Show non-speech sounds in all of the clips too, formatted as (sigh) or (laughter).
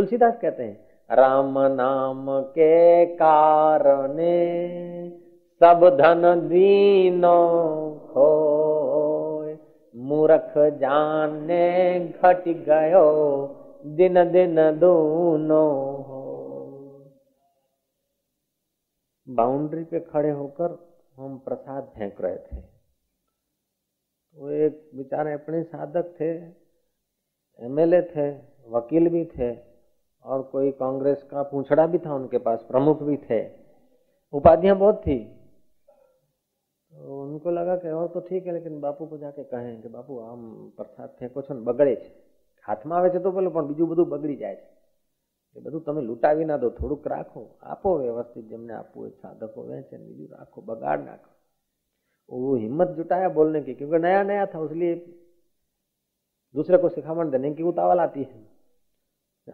तुलसीदास कहते हैं, राम नाम के कारणे सब धन दीनो हो मूर्ख जाने घट गयो, दिन दिन दूनो हो बाउंड्री पे खड़े होकर हम प्रसाद फेंक रहे थे। वो एक बेचारे अपने साधक थे, एमएलए थे, वकील भी थे। और कोई कांग्रेस का पूछड़ा भी था उनके पास प्रमुख भी थे उपाधियां बहुत थी तो उनको लगा कि और तो ठीक है लेकिन बापू को जाके कहें कि બાપુ આમ પ્રસાદ ફેંકો છો ને બગડે છે હાથમાં આવે છે તો પેલું પણ બીજું બધું બગડી જાય છે એ બધું તમે લૂંટાવી ના દો થોડુંક રાખો આપો વ્યવસ્થિત જેમને આપવું હોય સાધકો વહેંચે બીજું રાખો બગાડ નાખો वो हिम्मत जुटाया बोलने की क्योंकि नया नया था इसलिए दूसरे को सिखावन देने की उतावल आती है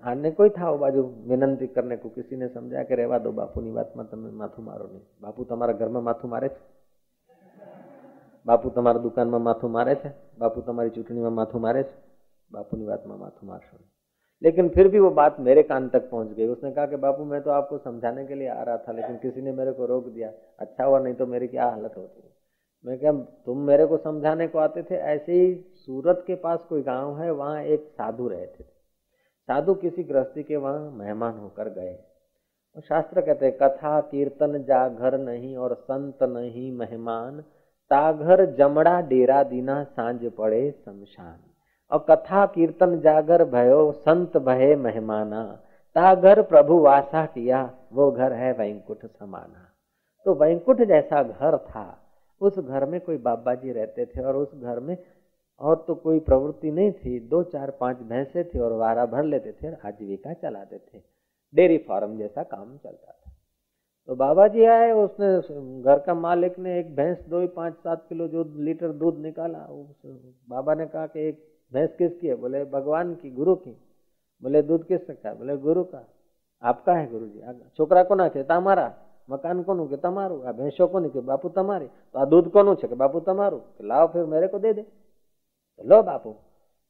आने कोई था वो बाजू विनंती करने को किसी ने समझा कि रेवा दो બાપુની વાતમાં તમે માથું મારો નહીં બાપુ તમારા ઘરમાં માથું મારે છે બાપુ તમારા દુકાનમાં માથું મારે છે બાપુ તમારી ચૂંટણીમાં માથું मारे છે બાપુની વાતમાં માથું મારશો नहीं लेकिन फिर भी वो बात मेरे कान तक पहुंच गई उसने कहा कि बापू मैं तो आपको समझाने के लिए आ रहा था लेकिन किसी ने मेरे को रोक दिया अच्छा हुआ नहीं तो मेरी क्या हालत होती मैं क्या तुम मेरे को समझाने को आते थे ऐसे ही सूरत के पास कोई गांव है वहां एक साधु रहते थे साधु किसी गृहस्थी के वहाँ मेहमान होकर गए। और शास्त्र कहते हैं, कथा, कीर्तन, जाघर नहीं और संत नहीं, मेहमान, ताघर, जमड़ा, डेरा, दीना, साँझ पड़े, शमशान। और कथा, कीर्तन जागर भयो, संत भये मेहमाना। ताघर, प्रभु, वासा किया, वो घर है वैंकुट समाना। तो वैंकुट जैसा घर था, उस घर में कोई बाबा जी रहते थे और उस घर में और तो कोई प्रवृत्ति नहीं थी दो चार पांच भैंसे थी और वारा भर लेते थे और आजीविका चलाते थे डेयरी फार्म जैसा काम चलता था तो बाबा जी आए उसने घर का मालिक ने एक भैंस दो ही पाँच सात किलो जो लीटर दूध निकाला बाबा ने कहा कि एक भैंस किसकी है बोले भगवान की गुरु की बोले दूध किस का बोले गुरु का आपका है गुरु जी छोकरा को ना તમારા मकान को કે તમારું આ ભેંસો કોની કે બાપુ તમારી તો આ દૂધ કોનું છે કે બાપू તમારું लाओ फिर मेरे को दे दे तो लो बापू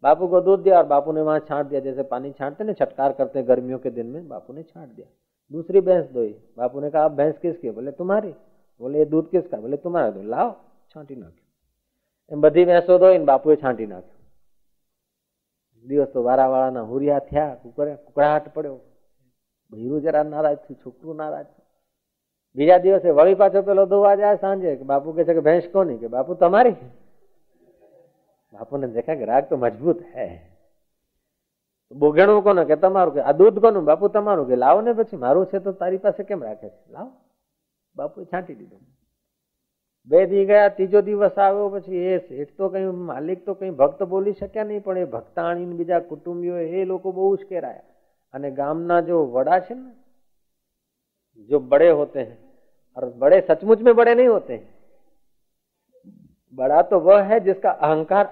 बापू को दूध दिया और बापू ने वहां छांट दिया जैसे पानी छांटते ना छटकार करते गर्मियों के दिन में बापू ने छांट दिया दूसरी भैंस दोई बापू ने कहा आप भैंस किसकी बोले तुम्हारी बोले ये दूध किसका बोले तुम्हारा दो लाओ छांटी नाख्यो એમ બધી ભેંસો દોઈને બાપુએ છાંટી નાખ્યો દિવસ તો વારાવાળાના હુરિયા થયા કુકરે કુકડાટ પડ્યો ભીરું જરા નારાજ થયું છોકરું નારાજ બીજા દિવસે વળી પાછો પેલો ધોવા જાય સાંજે બાપુ કે છે કે ભેંસ કોની કે બાપુ તમારી બાપુને દેખા ગ્રાહક તો મજબૂત હે બોગેણું કોને કે તમારું કે આ દૂધ કોનું બાપુ તમારું કે લાવો ને પછી મારું છે તો તારી પાસે કેમ રાખે છે લાવો બાપુએ છાંટી દીધું બે દી ગયા ત્રીજો દિવસ આવ્યો પછી એ શેઠ તો કઈ માલિક તો કઈ ભક્ત બોલી શક્યા નહીં પણ એ ભક્તાણી બીજા કુટુંબીઓ એ લોકો બહુ ઉશ્કેરાયા અને ગામના જો વડા છે ને જો બડે હોતે हैं और बड़े सचमुच में बड़े नहीं होते हैं बड़ा तो वह है जिसका अहंकार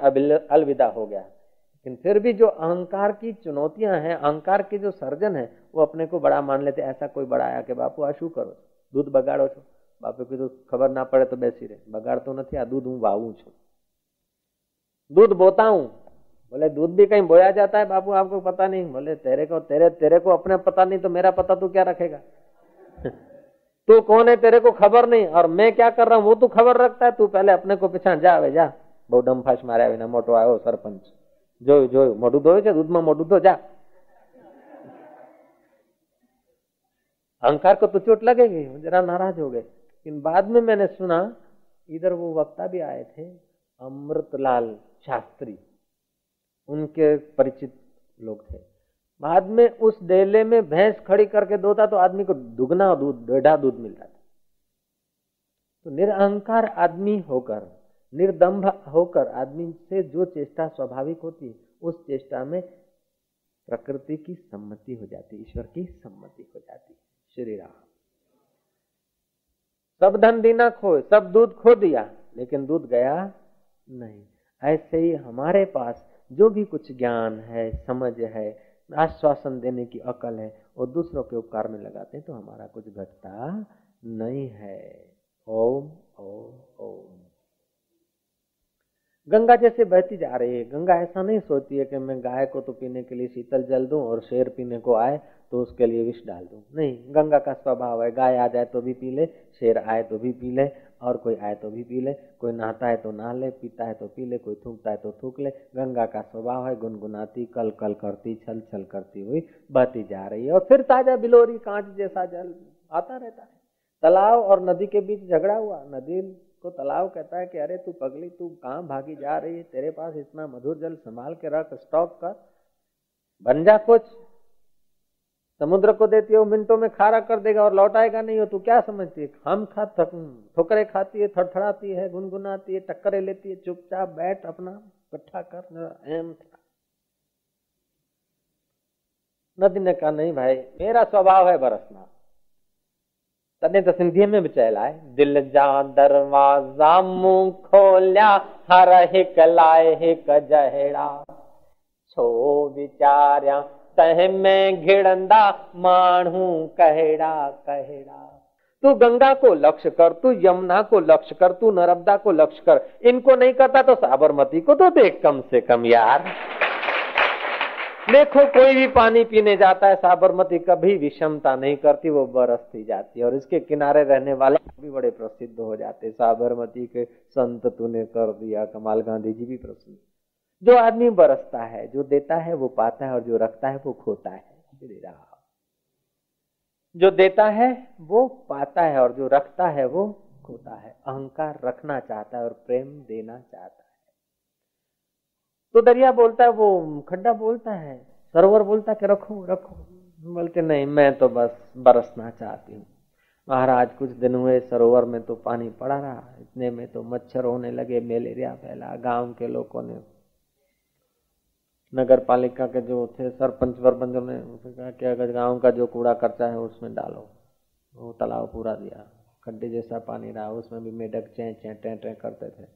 अलविदा हो गया। लेकिन फिर भी जो अहंकार की चुनौतियाँ हैं, अहंकार के जो सर्जन है, वो अपने को बड़ा मान लेते ऐसा कोई बड़ा आया कि बापू आ शू करो, दूध बगाड़ो छो। बापू की तो खबर ना पड़े तो बैसी रहे। बगाड़ तो नहीं आ दूध हूँ वावू छू। दूध बोता हूँ बोले, दूध भी कहीं बोया जाता है बापू, आपको पता नहीं। बोले, तेरे को, तेरे तेरे को अपने पता नहीं तो मेरा पता तू क्या रखेगा? तू कौन है तेरे को खबर नहीं और मैं क्या कर रहा हूं वो तू खबर रखता है तू पहले अपने को पीछा जा આવે જા બહુ ડંફાશ માર્યા વિના મોટો આવ્યો સરપંચ જોયું જોયું મોઢું ધોયું છે દૂધમાં મોઢું ધો जा अहंकार को तो चोट लगेगी जरा नाराज हो गए लेकिन बाद में मैंने सुना इधर वो वक्ता भी आए थे अमृतलाल शास्त्री उनके परिचित लोग थे बाद में उस डेले में भैंस खड़ी करके दोता तो आदमी को दुगना दूध, डेढ़ा दूध मिलता था तो निरअहकार आदमी होकर, निर्दम्भ होकर आदमी से जो चेष्टा स्वाभाविक होती है, उस चेष्टा में प्रकृति की सम्मति हो जाती ईश्वर की सम्मति हो जाती श्री राम। सब धन दीना खो, सब दूध खो दिया, लेकिन दूध गया नहीं। ऐसे ही हमारे पास जो भी कुछ ज्ञान है, समझ है आश्वासन देने की अकल है और दूसरों के उपकार में लगाते तो हमारा कुछ घटता नहीं है। ओम ओम ओम। गंगा जैसे बहती जा रही है। गंगा ऐसा नहीं सोचती है कि मैं गाय को तो पीने के लिए शीतल जल दूँ और शेर पीने को आए तो उसके लिए विष डाल दूँ। नहीं, गंगा का स्वभाव है, गाय आ जाए तो भी पी ले, शेर आए तो भी पी ले और कोई आए तो भी पी ले, कोई नहाता है तो नहा ले, पीता है तो पी ले, कोई थूकता है तो थूक ले। गंगा का स्वभाव है, गुनगुनाती कल कल करती छल छल करती हुई बहती जा रही है। और फिर ताज़ा बिलोरी, कांच जैसा जल आता रहता है। तालाब और नदी के बीच झगड़ा हुआ। नदी को तालाब कहता है कि, अरे तू पगली, तू कहाँ भागी जा रही है? तेरे पास इतना मधुर जल संभाल के रख, स्टॉक कर। बन जा कुछ। समुद्र को देती हो मिनटों में खारा कर देगा और लौटाएगा नहीं हो तू क्या समझती है? हम खा ठोकरे खाती है, थड़थड़ाती है, गुनगुनाती है, टक्करे लेती है, चुपचाप बैठ अपना इकट्ठा कर नदी ने कहा, नहीं भाई, मेरा स्वभाव है बरसना तने तो सिंधी में भी चलाए दिल जा दरवाज़ा मुँह खोलिया, हर हिक लाए हिक जहेड़ा। छो विचारिया तह में घिड़ंदा, मानू कहेड़ा कहेड़ा। तू गंगा को लक्ष्य कर, तू यमुना को लक्ष्य कर, तू नर्मदा को लक्ष्य कर। इनको नहीं करता तो साबरमती को तो देख कम से कम, यार। देखो, कोई भी पानी पीने जाता है, साबरमती कभी विषमता नहीं करती, वो बरसती जाती है। और इसके किनारे रहने वाले भी बड़े प्रसिद्ध हो जाते साबरमती के संत तूने कर दिया, कमाल गांधी जी भी प्रसिद्ध। जो आदमी बरसता है, जो देता है, वो पाता है और जो रखता है, वो खोता है। जो देता है, वो पाता है और जो रखता है, वो खोता है। अहंकार रखना चाहता है और प्रेम देना चाहता है। तो दरिया बोलता है, वो खड्डा बोलता है, सरोवर बोलता है कि रखो रखो। बोलते, नहीं, मैं तो बस बरसना चाहती हूँ। महाराज, कुछ दिन हुए, सरोवर में तो पानी पड़ा रहा। इतने में तो मच्छर होने लगे, मलेरिया फैला, गाँव के लोगों ने नगर पालिका के जो थे, सरपंच वरपंच ने कहा कि अगर गाँव का जो कूड़ा करता है, उसमें डालो। वो तालाब पूरा दिया। खड्डे जैसा पानी रहा, उसमें भी मेढक चे चे, टे टे करते थे।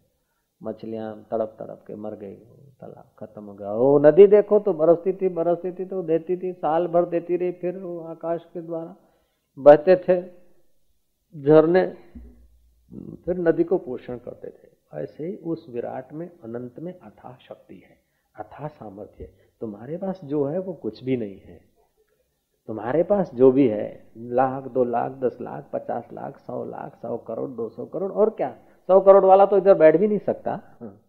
मछलियाँ तड़प तड़प के मर गई तालाब खत्म हो गया। वो नदी देखो तो बरसती थी बरसती थी तो देती थी, साल भर देती रही, फिर वो आकाश के द्वारा बहते थे, झरने, फिर नदी को पोषण करते थे। ऐसे ही उस विराट में, अनंत में अथाह शक्ति है। अथाह सामर्थ्य तुम्हारे पास जो है, वो कुछ भी नहीं है। तुम्हारे पास जो भी है, लाख, दो लाख, दस लाख, पचास लाख, सौ लाख, सौ करोड़, दो सौ करोड़, और क्या? सौ करोड़ वाला तो इधर बैठ भी नहीं सकता। हाँ।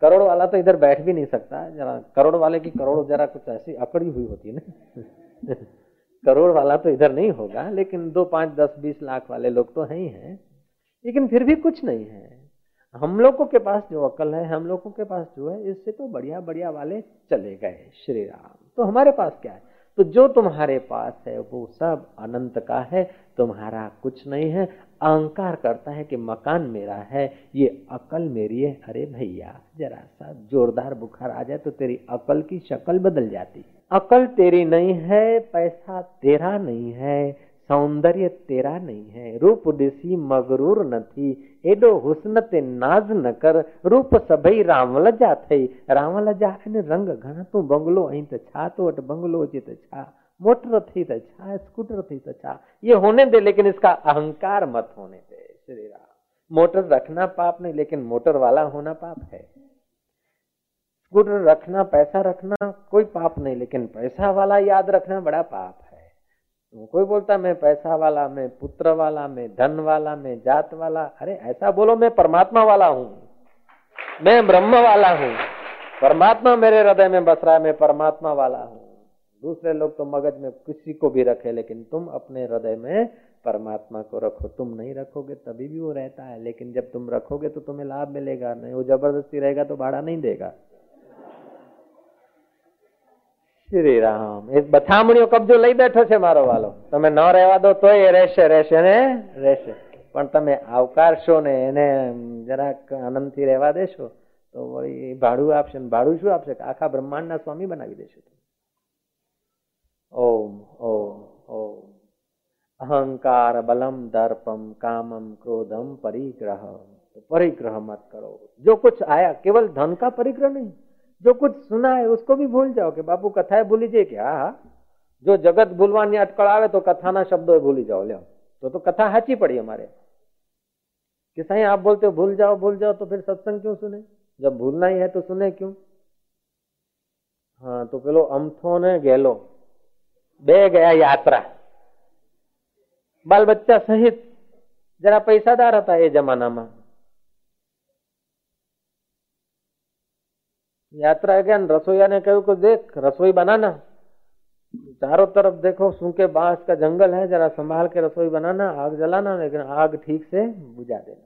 करोड़ वाला तो इधर बैठ भी नहीं सकता। जरा करोड़ वाले की करोड़ जरा कुछ ऐसी अकड़ी हुई होती है ना। (laughs) करोड़ वाला तो इधर नहीं होगा, लेकिन दो, पाँच, दस, बीस लाख वाले लोग तो है ही हैं। लेकिन फिर भी कुछ नहीं है। हम लोगों के पास जो अकल है, हम लोगों के पास जो है, इससे तो बढ़िया बढ़िया वाले चले गए श्री राम। तो हमारे पास क्या है? तो जो तुम्हारे पास है, वो सब अनंत का है, तुम्हारा कुछ नहीं है। अहंकार करता है कि मकान मेरा है, ये अकल मेरी है। अरे भैया, जरा सा जोरदार बुखार आ जाए तो तेरी अकल की शक्ल बदल जाती। अकल तेरी नहीं है, पैसा तेरा नहीं है, सौंदर्य तेरा नहीं है, रूप दिशी मगरूर एडो हुस्न ते नाज़ न कर, रूप सभई थई। रामल जा आहिनि रंग घणा तूं बंगलो आहीं त छा तो वटि बंगलो जे त छा? मोटर थी त छा? स्कूटर थी त छा? ये होने दे, लेकिन इसका अहंकार मत होने दे, श्री राम। मोटर रखना पाप नहीं, लेकिन मोटर वाला होना पाप है। स्कूटर रखना, पैसा रखना, कोई पाप नहीं, लेकिन पैसा वाला याद रखना बड़ा पाप है। कोई बोलता, मैं पैसा वाला, मैं पुत्र वाला, मैं धन वाला, मैं जात वाला। अरे, ऐसा बोलो, मैं परमात्मा वाला हूँ। मैं ब्रह्म वाला हूँ। परमात्मा मेरे हृदय में बस रहा है, मैं परमात्मा वाला हूँ। दूसरे लोग तो मगज में किसी को भी रखे, लेकिन तुम अपने हृदय में परमात्मा को रखो। तुम नहीं रखोगे, तभी भी वो रहता है। लेकिन जब तुम रखोगे तो तुम्हें लाभ मिलेगा। नहीं, वो ज़बरदस्ती रहेगा तो भाड़ा नहीं देगा। શ્રી રામ એ બથામણીઓ કબજો લઈ બેઠો છે મારો વાલો. તમે ન રહેવા દો તો એ રહેશે રહેશે ને? રહેશે. પણ તમે આવકારશો ને એને જરાક આનંદથી રહેવા દેશો તો વળી ભાડું આપશે ને ભાડું શું આપશે? આખા બ્રહ્માંડના સ્વામી બનાવી દેશે ઓમ ઓમ ઓમ. અહંકાર બલમ દર્પમ કામમ ક્રોધમ પરિગ્રહ પરિગ્રહ મત કરો. જો કુછ આયા કેવલ ધન કા પરિગ્રહ નહીં? जो कुछ सुना है उसको भी भूल जाओ कि बापू कथा है भूल लीजिए क्या जो जगत भूलवानी अटकड़ आवे तो कथा ना शब्दों भूली जाओ लियो तो तो कथा हाची पड़ी हमारे कि सही आप बोलते हो भूल जाओ भूल जाओ तो फिर सत्संग क्यों सुने जब भूलना ही है तो सुने क्यों हाँ तो પેલો અમથો ને ગેલો બે ગયા યાત્રા બાલ બચ્ચા સહિત જરા પૈસાદાર હતા એ જમાનામાં यात्रा गया रसोईया ने कहू को देख, रसोई बनाना। चारों तरफ़ देखो, सूखे बाँस का जंगल है, जरा संभाल के रसोई बनाना, आग जलाना, लेकिन आग ठीक से बुझा देना।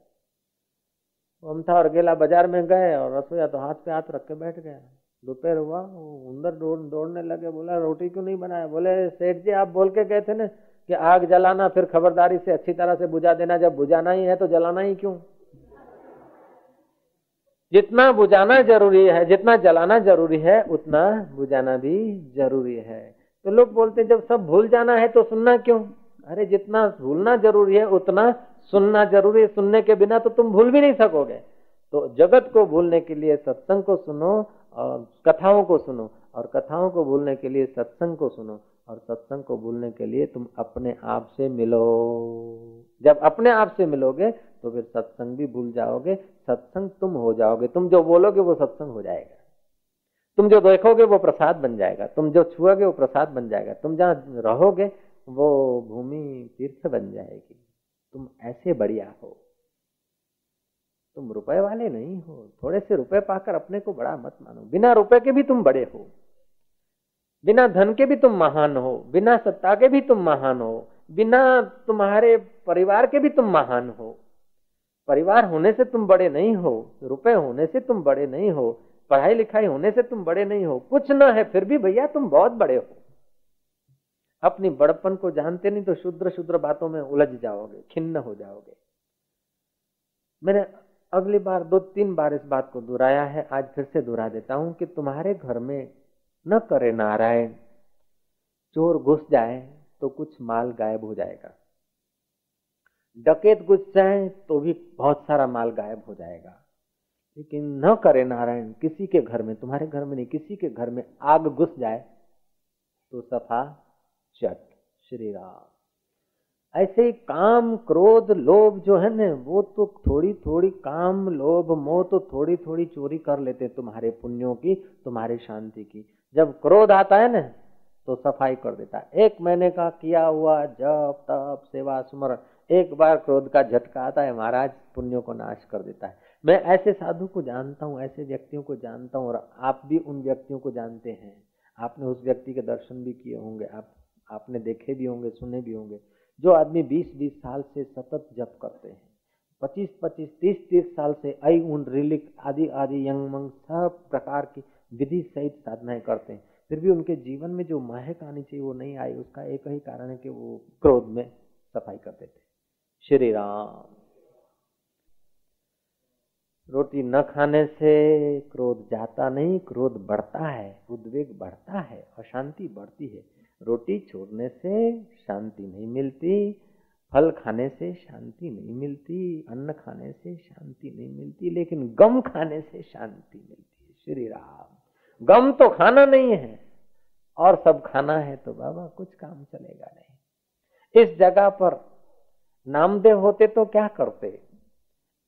था और गेला बाज़ार में गए और रसोईया तो हाथ पे हाथ रख के बैठ गया। दोपहर हुआ अंदर दौड़ दौड़ने लगे, बोला, रोटी क्यों नहीं बनाया? बोले, सेठ जी, आप बोल के गए थे ना कि आग जलाना, फिर खबरदारी से अच्छी तरह से बुझा देना, जब बुझाना ही है तो जलाना ही क्यों? जितना बुझाना ज़रूरी है, जितना जलाना ज़रूरी है, उतना बुझाना भी ज़रूरी है। तो लोग बोलते हैं, जब सब भूल जाना है तो सुनना क्यों? अरे, जितना भूलना ज़रूरी है, उतना सुनना ज़रूरी है। सुनने के बिना तो तुम भूल भी नहीं सकोगे। तो जगत को भूलने के लिए सत्संग को सुनो और कथाओं को सुनो और कथाओं को भूलने के लिए सत्संग को सुनो और सत्संग को भूलने के लिए तुम अपने आप से मिलो। जब अपने आप से मिलोगे तो फिर सत्संग भी भूल जाओगे, सत्संग तुम हो जाओगे। तुम जो बोलोगे वो सत्संग हो जाएगा। तुम जो देखोगे वो प्रसाद बन जाएगा। तुम जो छुओगे वो प्रसाद बन जाएगा। तुम जहाँ रहोगे वो भूमि तीर्थ बन जाएगी। तुम ऐसे बढ़िया हो। तुम रुपए वाले नहीं हो। थोड़े से रुपए पाकर अपने को बड़ा मत मानो। बिना रुपए के भी तुम बड़े हो। बिना धन के भी तुम महान हो। बिना सत्ता के भी तुम महान हो। बिना तुम्हारे परिवार के भी तुम महान हो। परिवार होने से तुम बड़े नहीं हो, रुपए होने से तुम बड़े नहीं हो, पढ़ाई लिखाई होने से तुम बड़े नहीं हो, कुछ ना है, फिर भी भैया तुम बहुत बड़े हो। अपनी बड़पन को जानते नहीं तो शुद्र शुद्र बातों में उलझ जाओगे, खिन्न हो जाओगे। मैंने अगली बार दो तीन बार इस बात को दोहराया है, आज फिर से दोहरा देता हूँ कि तुम्हारे घर में न करे नारायण, चोर घुस जाए तो कुछ माल गायब हो जाएगा। डकेत घुस जाए तो भी बहुत सारा माल गायब हो जाएगा। लेकिन न करे नारायण, किसी के घर में, तुम्हारे घर में नहीं, किसी के घर में आग घुस जाए तो सफ़ा चट श्री राम। ऐसे काम, क्रोध, लोभ जो है ना, वो तो थोड़ी थोड़ी काम, लोभ, मोह तो थोड़ी थोड़ी चोरी कर लेते तुम्हारे पुण्यों की, तुम्हारी शांति की। जब क्रोध आता है ना तो सफ़ाई कर देता एक महीने का किया हुआ जप, तप, सेवा सुमरण एक बार क्रोध का झटका आता है, महाराज पुण्यों को नाश कर देता है। मैं ऐसे साधु को जानता हूँ, ऐसे व्यक्तियों को जानता हूँ और आप भी उन व्यक्तियों को जानते हैं। आपने उस व्यक्ति के दर्शन भी किए होंगे, आप, आपने देखे भी होंगे, सुने भी होंगे। जो आदमी 20-20 साल से सतत जप करते हैं 25-25 30-30 साल से आई उन रिलिक आदि आदि, यंग, मंग, सब प्रकार की विधि सहित साधनाएँ करते हैं। फिर भी उनके जीवन में जो महक आनी चाहिए वो नहीं आई, उसका एक ही कारण है कि वो क्रोध में सफ़ाई करते थे श्री राम रोटी न खाने से क्रोध जाता नहीं, क्रोध बढ़ता है, उद्वेग बढ़ता है, अशांति बढ़ती है। रोटी छोड़ने से शांति नहीं मिलती, फल खाने से शांति नहीं मिलती, अन्न खाने से शांति नहीं मिलती, लेकिन गम खाने से शांति मिलती है। श्री राम गम तो खाना नहीं है, और सब खाना है तो बाबा कुछ काम चलेगा नहीं। इस जगह पर नामदेव होते तो क्या करते?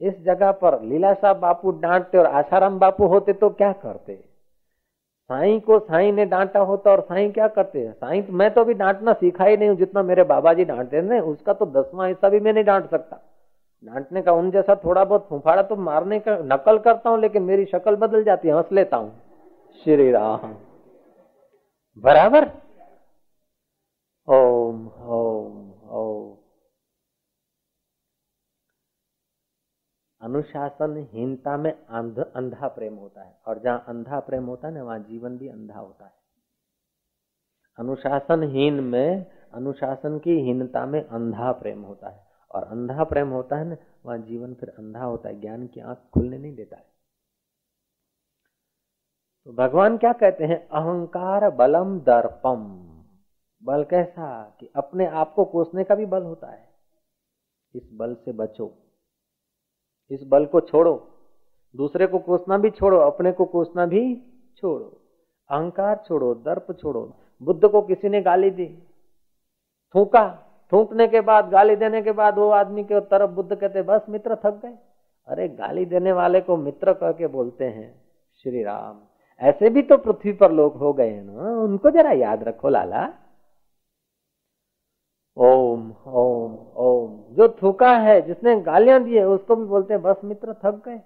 इस जगह पर लीला साहब बापू डांटते और आसाराम बापू होते तो क्या करते? साईं को साईं ने डांटा होता और साईं क्या करते? साईं मैं तो अभी डांटना सीखा ही नहीं हूँ, जितना मेरे बाबा जी डांटते ना उसका तो दसवां हिस्सा भी मैं नहीं डांट सकता। डांटने का उन जैसा थोड़ा बहुत फुफाड़ा तो मारने का नकल करता हूँ, लेकिन मेरी शक्ल बदल जाती है, हंस लेता हूँ। श्री राम। बराबर? ओम ओम ओम अनुशासनहीनता में अंध, अंधा प्रेम होता है। और जहाँ अंधा प्रेम होता है ना, वहाँ जीवन भी अंधा होता है। अनुशासनहीन में, अनुशासन की हीनता में अंधा प्रेम होता है। और अंधा प्रेम होता है ना, वहाँ जीवन फिर अंधा होता है। ज्ञान की आँख खुलने नहीं देता है। तो भगवान क्या कहते हैं? अहंकार बलम दर्पम। बल कैसा? कि अपने आप को कोसने का भी बल होता है। इस बल से बचो। इस बल को छोड़ो। दूसरे को कोसना भी छोड़ो, अपने को कोसना भी छोड़ो। अहंकार छोड़ो, दर्प छोड़ो। बुद्ध को किसी ने गाली दी। थूका। थूकने के बाद, गाली देने के बाद वो आदमी के तरफ़ बुद्ध कहते, बस मित्र थक गए। अरे, गाली देने वाले को मित्र कह के बोलते हैं, श्री राम, ऐसे भी तो पृथ्वी पर लोग हो गए ना। उनको जरा याद रखो, लाला। ओम ओम ओम। जो थूका है, जिसने गालियाँ दी है, उसको भी बोलते हैं, बस मित्र, थक गए।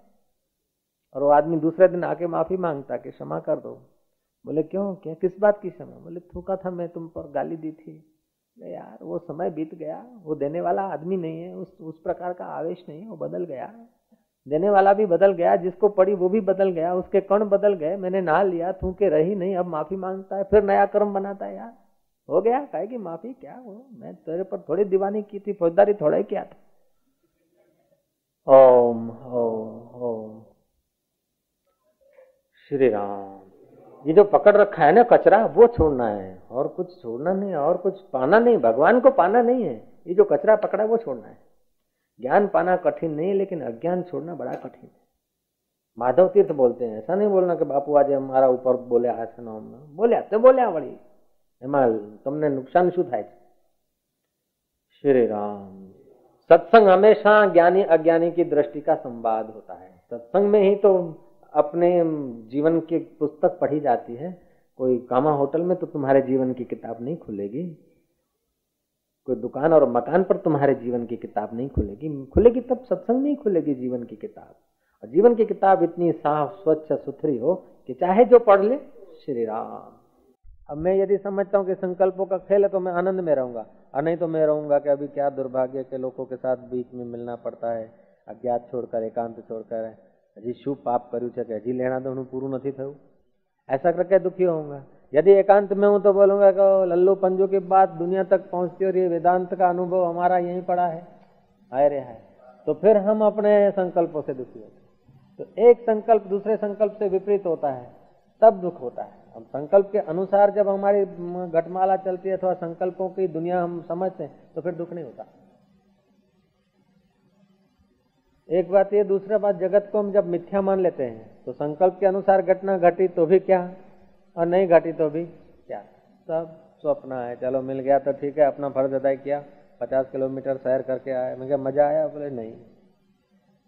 और वो आदमी दूसरे दिन आके माफ़ी माँगता कि क्षमा कर दो। बोले, क्यों? क्या? किस बात की क्षमा? बोले, थूका था मैं तुम पर गाली दी थी। यार, वो समय बीत गया। वो देने वाला आदमी नहीं है। उस उस प्रकार का आवेश नहीं है। वो बदल गया। देने वाला भी बदल गया। जिसको पड़ी वो भी बदल गया। उसके कण बदल गए। मैंने नहा लिया, थूके रही नहीं। अब माफ़ी माँगता है, फिर नया कर्म बनाता है यार। हो गया, कहे कि माफ़ी, क्या हो? मैं तेरे पर थोड़ी दीवानी की थी, फौजदारी थोड़ा ही किया था। ओम ओम ओम। श्री राम ये जो पकड़ रखा है ना कचरा, वो छोड़ना है। और कुछ छोड़ना नहीं, और कुछ पाना नहीं, भगवान को पाना नहीं है। ये जो कचरा पकड़ा, वो छोड़ना है। ज्ञान पाना कठिन नहीं, लेकिन अज्ञान छोड़ना बड़ा कठिन है। माधव तीर्थ बोलते हैं, ऐसा नहीं बोलना कि बापू आज हमारा ऊपर बोले, आसन बोलिया तो बोलिया वही એમાં તમને नुकसान शू થાય श्री राम सत्संग हमेशा ज्ञानी अज्ञानी की दृष्टि का संवाद होता है सत्संग में ही तो अपने जीवन की पुस्तक पढ़ी जाती है कोई कामा होटल में तो तुम्हारे जीवन की किताब नहीं खुलेगी कोई दुकान और मकान पर तुम्हारे जीवन की किताब नहीं खुलेगी खुलेगी तब सत्संग नहीं खुलेगी जीवन की किताब और जीवन की किताब इतनी साफ स्वच्छ सुथरी हो कि चाहे जो पढ़ ले श्री राम अब मैं यदि समझता हूँ कि संकल्पों का खेल है तो मैं आनंद में रहूंगा और नहीं तो मैं रहूंगा कि अभी क्या दुर्भाग्य के लोगों के साथ बीच में मिलना पड़ता है अज्ञात छोड़कर एकांत छोड़कर હજી શું પાપ કર્યું છે કે હજી લેણા દેણું પૂરું નથી થયું ऐसा करके दुखी होऊंगा यदि एकांत में हूं तो बोलूंगा कि लल्लू पंजो की बात दुनिया तक पहुंचती और ये वेदांत का अनुभव हमारा यहीं पड़ा है हाय रे हाय तो फिर हम अपने संकल्पों से दुखी होते तो एक संकल्प दूसरे संकल्प से विपरीत होता है तब दुख होता है अब संकल्प के अनुसार जब हमारी घटमाला चलती है अथवा संकल्पों की दुनिया हम समझते हैं तो फिर दुख नहीं होता। एक बात ये, दूसरा बात, जगत को हम जब मिथ्या मान लेते हैं तो संकल्प के अनुसार घटना घटी तो भी क्या, और नहीं घटी तो भी क्या? सब स्वप्न है, चलो मिल गया तो ठीक है, अपना फ़र्ज़ अदा किया, पचास किलोमीटर सैर करके आए, मैं मज़ा आया? बोले, नहीं।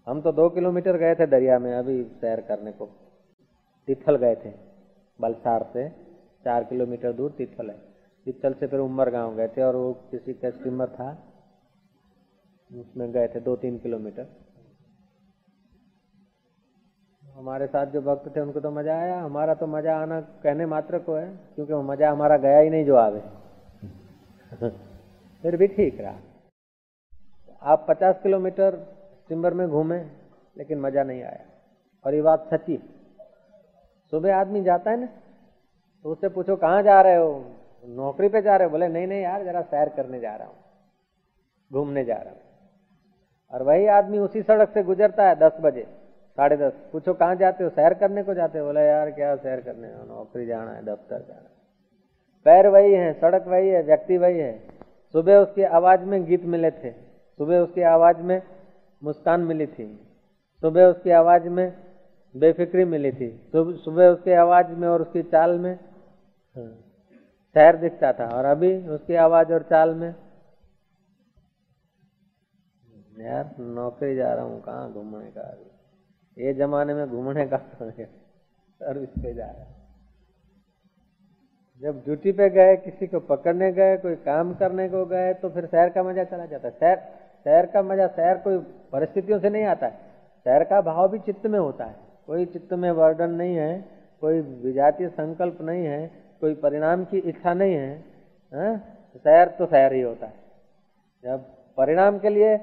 हम तो दो किलोमीटर गए थे दरिया में, अभी सैर करने को। तिथल गए थे। बलसार से चार किलोमीटर दूर तिथल है। तिथल से फिर उमर गाँव गए थे और वो किसी का स्टीमर था। उसमें गए थे दो तीन किलोमीटर। हमारे साथ जो भक्त थे, उनको तो मज़ा आया। हमारा तो मज़ा आना कहने मात्र को है, क्योंकि वो मज़ा हमारा गया ही नहीं जो आवे। (laughs) फिर भी ठीक रहा। आप 50 किलोमीटर सिम्बर में घूमे, लेकिन मज़ा नहीं आया। और ये बात सच्ची सुबह आदमी जाता है ना तो उससे पूछो, कहाँ जा रहे हो? नौकरी पे जा रहे हो? बोले, नहीं नहीं यार, जरा सैर करने जा रहा हूँ, घूमने जा रहा हूँ। और वही आदमी उसी सड़क से गुजरता है दस बजे, साढ़े दस। पूछो, कहाँ जाते हो? सैर करने को जाते हो? बोला, यार, क्या सैर करने हो नौकरी जाना है, दफ्तर जाना है। पैर वही है, सड़क वही है, व्यक्ति वही है। सुबह उसकी आवाज़ में गीत मिले थे, सुबह उसकी आवाज़ में मुस्कान मिली थी, सुबह उसकी आवाज़ में बेफिक्री मिली थी। सुबह उसकी आवाज़ में और उसकी चाल में हाँ, शहर दिखता था और अभी उसकी आवाज़ और चाल में यार नौकरी जा रहा हूँ कहाँ घूमने का अभी? ये जमाने में घूमने का सर्विस पे जा रहा जब ड्यूटी पे गए किसी को पकड़ने गए कोई काम करने को गए तो फिर शहर का मज़ा चला जाता है। शहर शहर का मज़ा शहर कोई परिस्थितियों से नहीं आता है। शहर का भाव भी चित्त में होता है। कोई चित्त में वर्डन नहीं है कोई विजातीय संकल्प नहीं है कोई परिणाम की इच्छा नहीं है, है? शहर तो शहर ही होता है जब परिणाम के लिए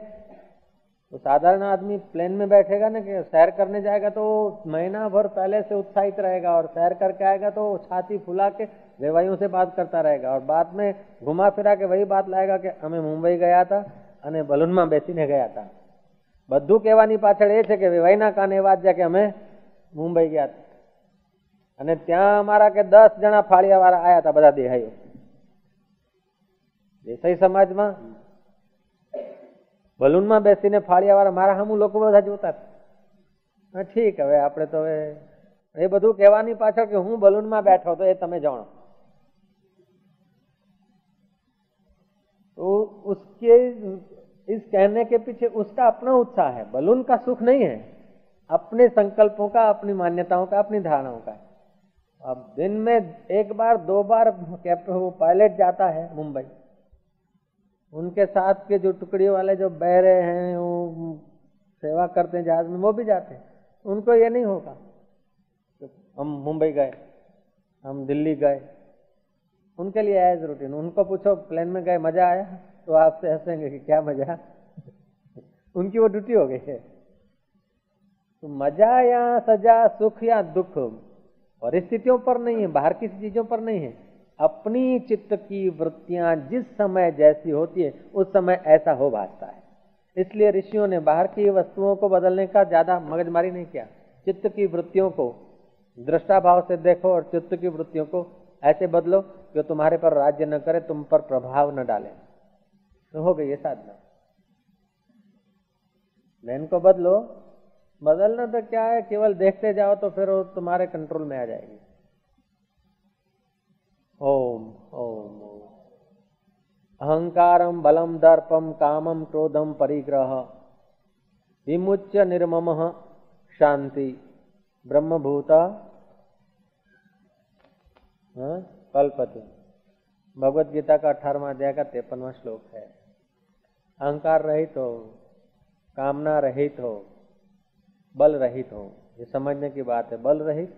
तो साधारण आदमी प्लेन में बैठेगा ना कि सैर करने जाएगा तो महीना भर पहले से उत्साहित रहेगा और सैर करके आएगा तो छाती फुला के वेवाइयों से बात करता रहेगा और बाद में घुमा फिरा के वही बात लाएगा कि हमें मुंबई गया था અને બલૂનમાં બેસીને ગયા હતા બધું કહેવાની પાછળ એ છે કે વેવાઈના કાને વાત છે કે અમે મુંબઈ ગયા હતા અને ત્યાં અમારા કે દસ જણા ફાળિયાવાળા આવ્યા હતા બધા દેહાઈઓ દેસાઈ સમાજમાં બલૂનમાં બેસીને ફાળિયાવાળા મારા સામું લોકો બધા જોતા હા ઠીક હવે આપણે તો હવે એ બધું કહેવાની પાછળ કે હું બલૂનમાં બેઠો તો એ તમે જાણો तो उसके इस कहने के पीछे उसका अपना उत्साह है बलून का सुख नहीं है अपने संकल्पों का, अपनी मान्यताओं का, अपनी धारणाओं का अब दिन में एक बार, दो बार कैप्टन वो पायलट जाता है मुंबई। उनके साथ के जो टुकड़ी वाले जो बहरे हैं, वो सेवा करते हैं, जहाज़ में, वो भी जाते हैं। उनको ये नहीं होगा तो हम मुंबई गए, हम दिल्ली गए। उनके लिए एज रूटीन उनको पूछो प्लेन में गए, मज़ा आया? तो आपसे हंसेंगे कि क्या मज़ा? (laughs) उनकी वो ड्यूटी हो गई है। तो मज़ा या सजा, सुख या दुख परिस्थितियों पर नहीं है, बाहर की चीज़ों पर नहीं है। अपनी चित्त की वृत्तियाँ जिस समय जैसी होती है, उस समय ऐसा हो भाजता है। इसलिए ऋषियों ने बाहर की वस्तुओं को बदलने का ज़्यादा मगजमारी नहीं किया। चित्त की वृत्तियों को दृष्टा भाव से देखो और चित्त की वृत्तियों को ऐसे बदलो कि तुम्हारे पर राज्य न करे, तुम पर प्रभाव न डाले। तो हो गई ये साधना। लेन को बदलो बदलना तो क्या है, केवल देखते जाओ तो फिर वो तुम्हारे कंट्रोल में आ जाएगी। ओम ओम ओम। अहंकारम बलम दर्पम कामम क्रोधम परिग्रह। विमुच्य निर्मम शांति ब्रह्मभूत। हाँ? कल्पति। भगवत गीता का अठारवा अध्याय का तेपनवा श्लोक है। अहंकार रहित हो, कामना रहित हो बल रहित हो। ये समझने की बात है बल रहित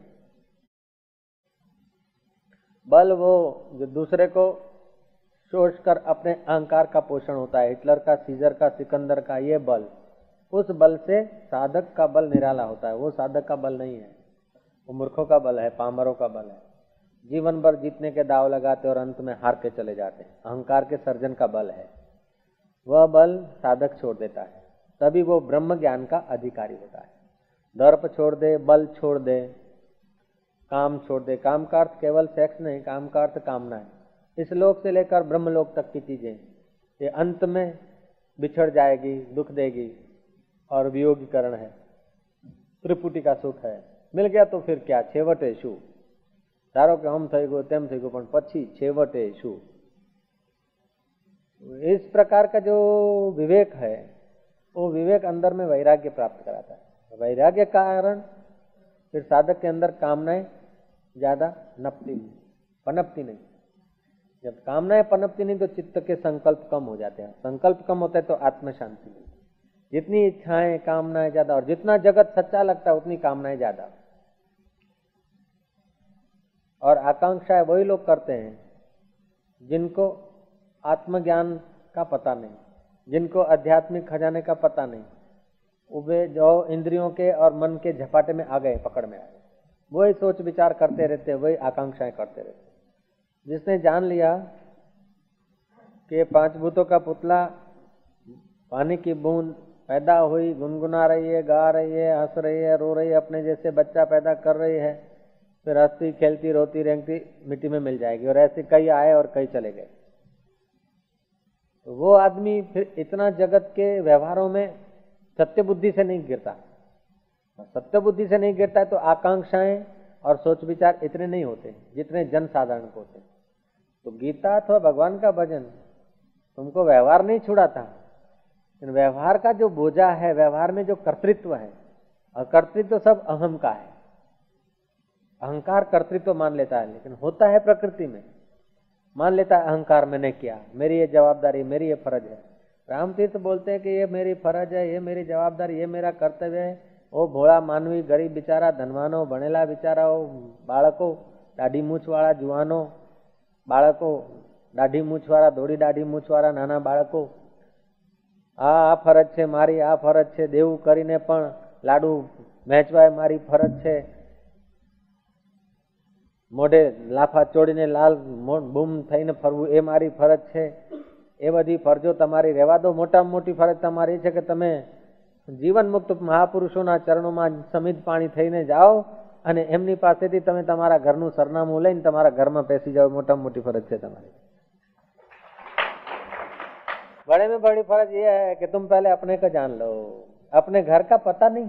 बल वो जो दूसरे को सोच कर अपने अहंकार का पोषण होता है, हिटलर का, सीजर का, सिकंदर का, ये बल। उस बल से साधक का बल निराला होता है। वो साधक का बल नहीं है। वो मूर्खों का बल है, पामरों का बल है। जीवन भर जीतने के दाव लगाते और अंत में हार के चले जाते हैं। अहंकार के सर्जन का बल है। वह बल साधक छोड़ देता है। तभी वो ब्रह्म ज्ञान का अधिकारी होता है। दर्प छोड़ दे बल छोड़ दे काम छोड़ दे काम का अर्थ केवल सेक्स नहीं काम का अर्थ कामना है इस लोक से लेकर ब्रह्मलोक तक की चीजें ये अंत में बिछड़ जाएगी दुख देगी और वियोगीकरण है त्रिपुटी का सुख है मिल गया तो फिर क्या छेवटे शू ધારો કે આમ થઈ ગયું તેમ થઈ ગયું પણ પછી છેવટે શું इस प्रकार का जो विवेक है वो विवेक अंदर में वैराग्य प्राप्त कराता है वैराग्य कारण फिर साधक के अंदर कामनाएँ ज़्यादा नपती नहीं, पनपती नहीं। जब कामनाएँ पनपती नहीं तो चित्त के संकल्प कम हो जाते हैं। संकल्प कम होता है तो आत्म शांति मिलती जितनी इच्छाएँ, कामनाएँ ज़्यादा, और जितना जगत सच्चा लगता है, उतनी कामनाएँ ज़्यादा। और आकांक्षाएँ वही लोग करते हैं, जिनको आत्मज्ञान का पता नहीं, जिनको आध्यात्मिक खजाने का पता नहीं। वे जो इंद्रियों के और मन के झपाटे में आ गए, पकड़ में आ गए वही सोच विचार करते रहते, वही आकांक्षाएँ करते रहते। जिसने जान लिया कि पाँच भूतों का पुतला, पानी की बूंद पैदा हुई, गुनगुना रही है, गा रही है, हंस रही है, रो रही है, अपने जैसे बच्चा पैदा कर रही है, फिर हंसती, खेलती, रोती, रेंगती, मिट्टी में मिल जाएगी और ऐसे कई आए और कई चले गए। तो वो आदमी फिर इतना जगत के व्यवहारों में सत्य बुद्धि से नहीं गिरता। सत्य बुद्धि से नहीं गिरता है तो आकांक्षाएँ और सोच विचार इतने नहीं होते, जितने जन साधारण को होते। तो गीता अथवा भगवान का भजन तुमको व्यवहार नहीं छुड़ाता। लेकिन व्यवहार का जो बोझा है, व्यवहार में जो कर्तृत्व है, और कर्तृत्व सब अहम का है। अहंकार कर्तृत्व मान लेता है, लेकिन होता है प्रकृति में। मान लेता है अहंकार मैंने किया, मेरी ये जवाबदारी, मेरी ये फ़र्ज़ है। राम तीर्थ बोलते हैं कि ये मेरी फर्ज है ये मेरी जवाबदारी ये मेरा कर्तव्य है वो भोला मानवी गरीब बिचारा धनवानो भणेला बिचाराओ બાળકો દાઢી મૂછવાળા જુવાનો બાળકો દાઢી મૂછવાળા ધોળી દાઢી મૂછવાળા નાના બાળકો આ આ ફરજ છે મારી આ ફરજ છે દેવું કરીને પણ લાડુ વહેંચવાય મારી ફરજ છે મોઢે લાફા ચોડીને લાલ બૂમ થઈને ફરવું એ મારી ફરજ છે એ બધી ફરજો તમારી રહેવા દો મોટામાં મોટી ફરજ તમારી છે કે તમે જીવન મુક્ત મહાપુરુષોના ચરણોમાં સમિત પાણી થઈને જાઓ અને એમની પાસેથી તમે તમારા ઘરનું સરનામું લઈને તમારા ઘરમાં બેસી જાઓ મોટામાં મોટી ફરજ છે તમારી बड़े में बड़ी फर्ज ये है कि तुम पहले अपने का जान लो अपने घर का पता नहीं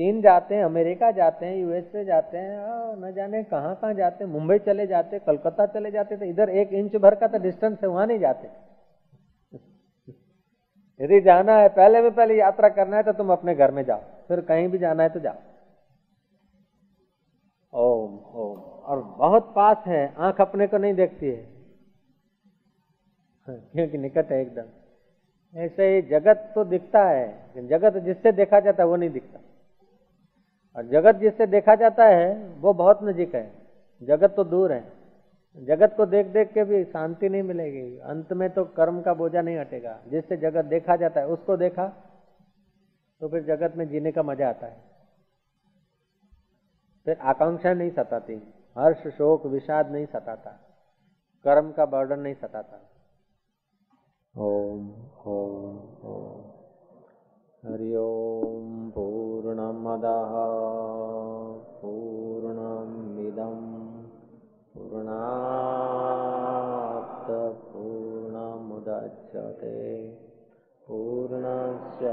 चीन जाते हैं अमेरिका जाते हैं यूएसए जाते हैं न जाने कहाँ कहाँ जाते हैं मुंबई चले जाते कलकत्ता चले जाते तो इधर एक इंच भर का तो डिस्टेंस है वहाँ नहीं जाते। यदि जाना है पहले में पहले यात्रा करना है तो तुम अपने घर में जाओ फिर कहीं भी जाना है तो जाओ। ओम ओम और बहुत पास है आँख अपने को नहीं देखती है। हाँ, क्योंकि निकट है एकदम। ऐसे ही जगत तो दिखता है जगत जिससे देखा जाता है वो नहीं दिखता। और जगत जिससे देखा जाता है, वो बहुत नजीक है। जगत तो दूर है। जगत को देख देख के भी शांति नहीं मिलेगी। अंत में तो कर्म का बोझा नहीं हटेगा। जिससे जगत देखा जाता है, उसको देखा तो फिर जगत में जीने का मज़ा आता है। फिर आकांक्षा नहीं सताती। हर्ष, शोक, विषाद नहीं सताता। कर्म का बर्डन नहीं सताता। ओम ओम ओम। हरि ओम पूर्णमदः पूर्णमिदं पूर्णात् पूर्णमुदच्यते पूर्णस्य